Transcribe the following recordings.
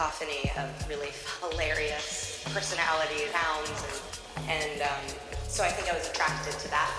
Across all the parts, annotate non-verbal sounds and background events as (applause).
cacophony of really (laughs) hilarious personality sounds and, and um, so I think I was attracted to that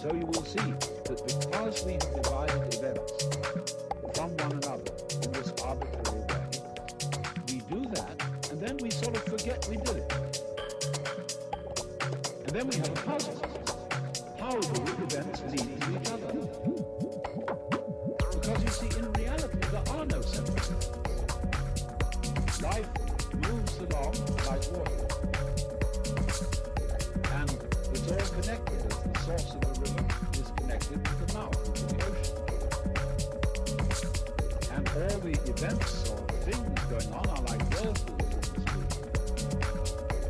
so you will see that because we have divided events from one another in this arbitrary way, we do that and then we sort of forget we did it. And then we have a puzzle. How do events lead to each other? Because you see, in reality, there are no separate Life moves along like water. And it's all connected as the source of events or things going on are like whirlpools in the street.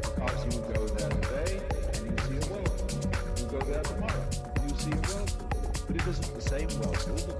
Because you go there today and you see a whirlpool. You go there tomorrow, you see a whirlpool. But it isn't the same whirlpool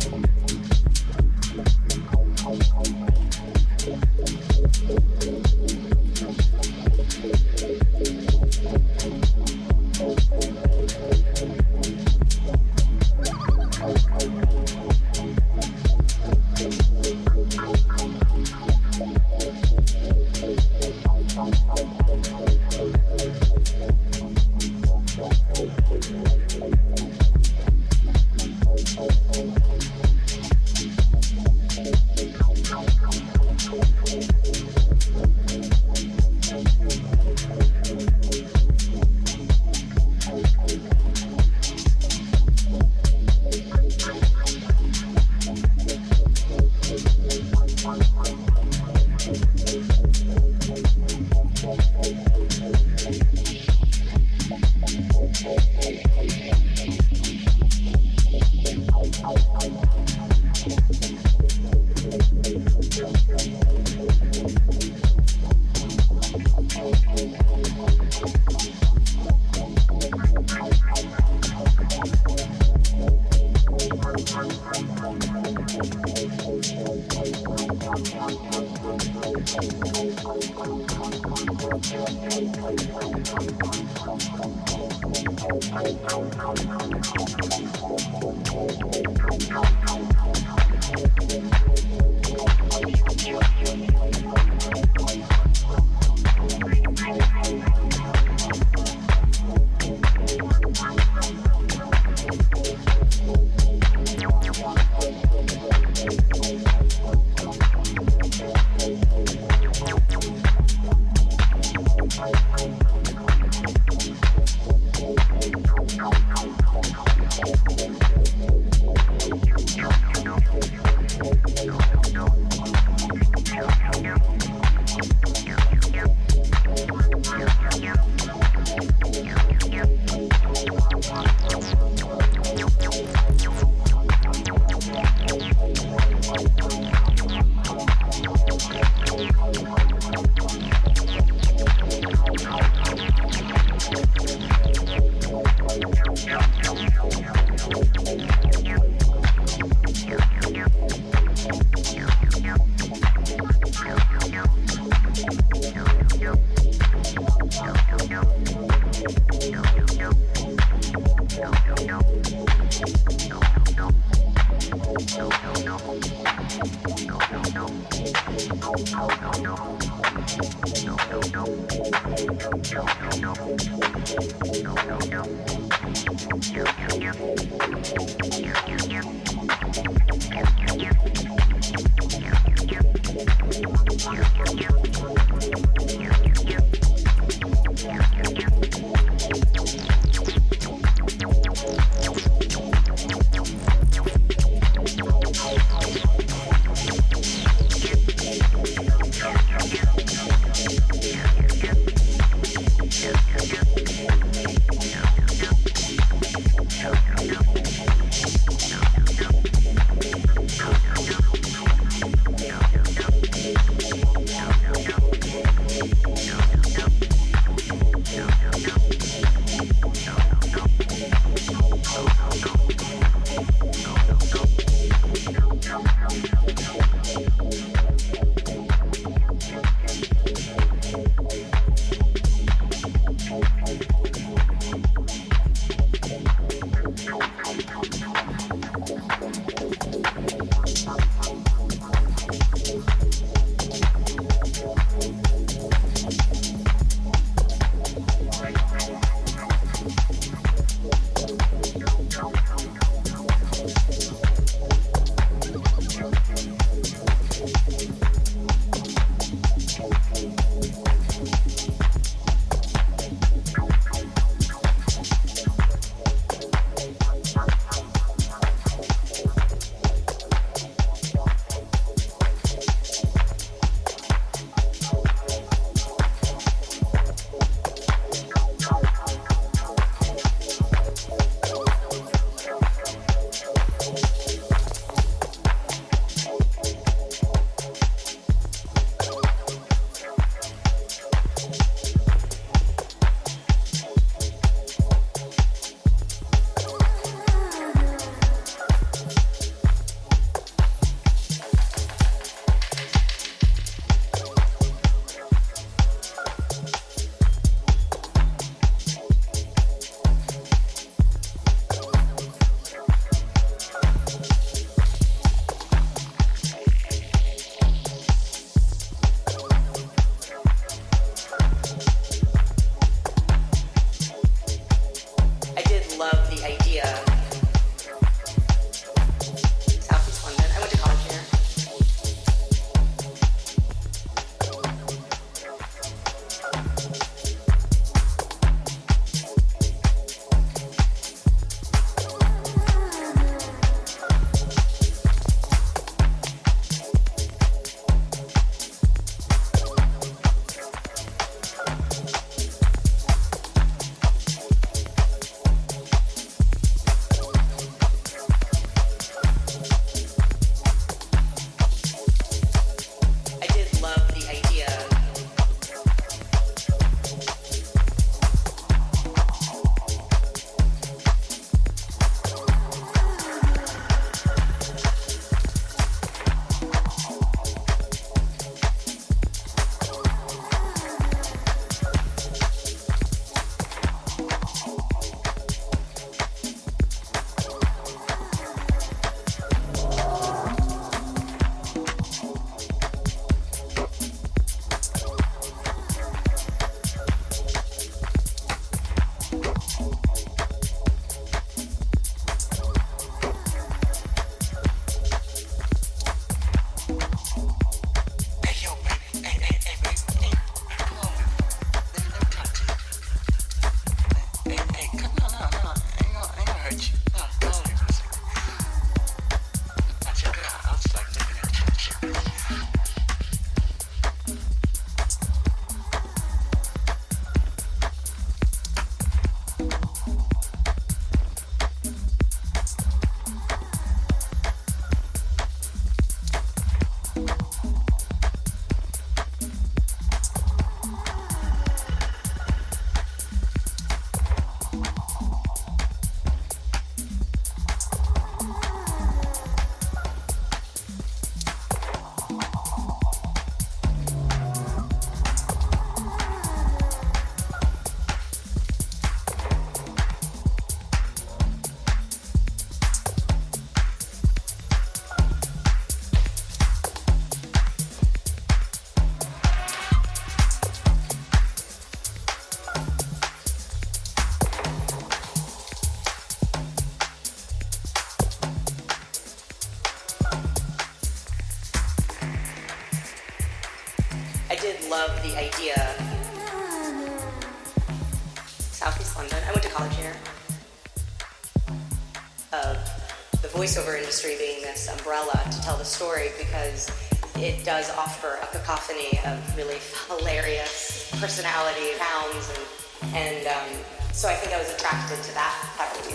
story because it does offer a cacophony of really hilarious personality sounds and, and um, so I think I was attracted to that part of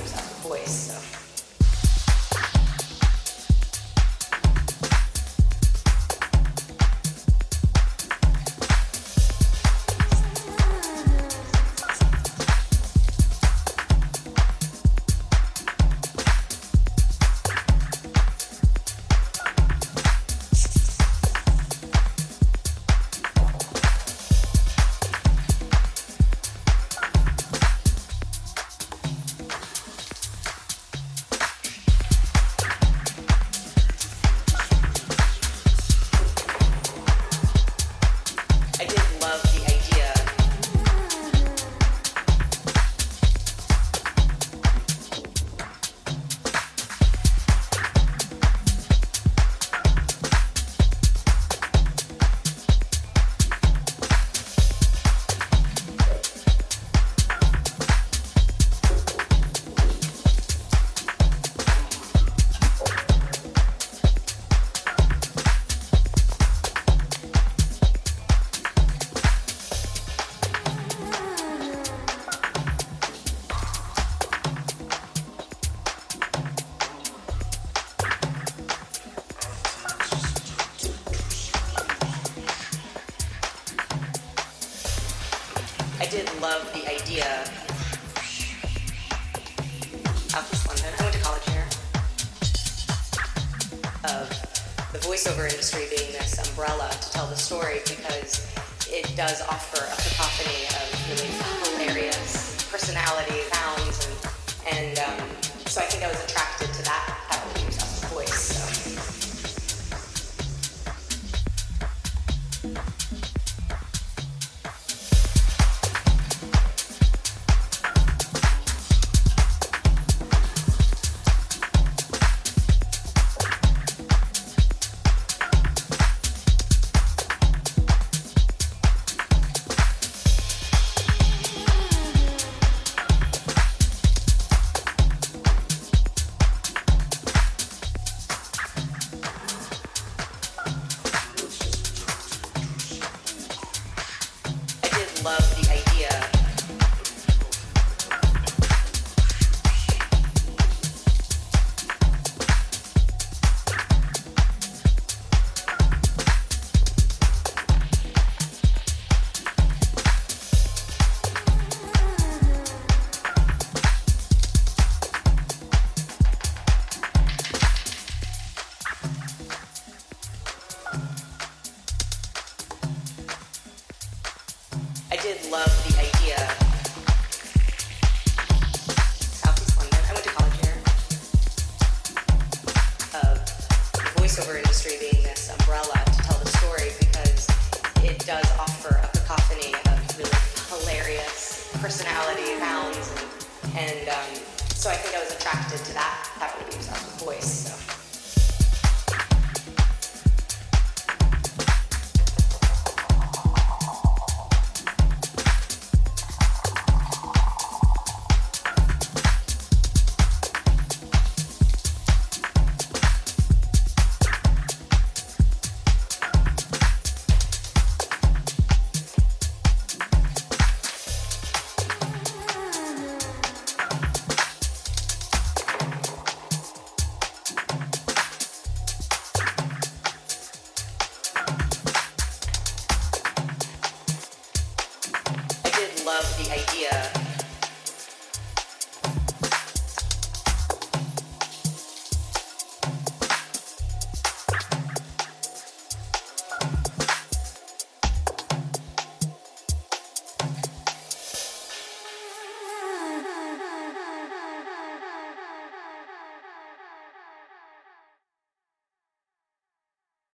voice. So.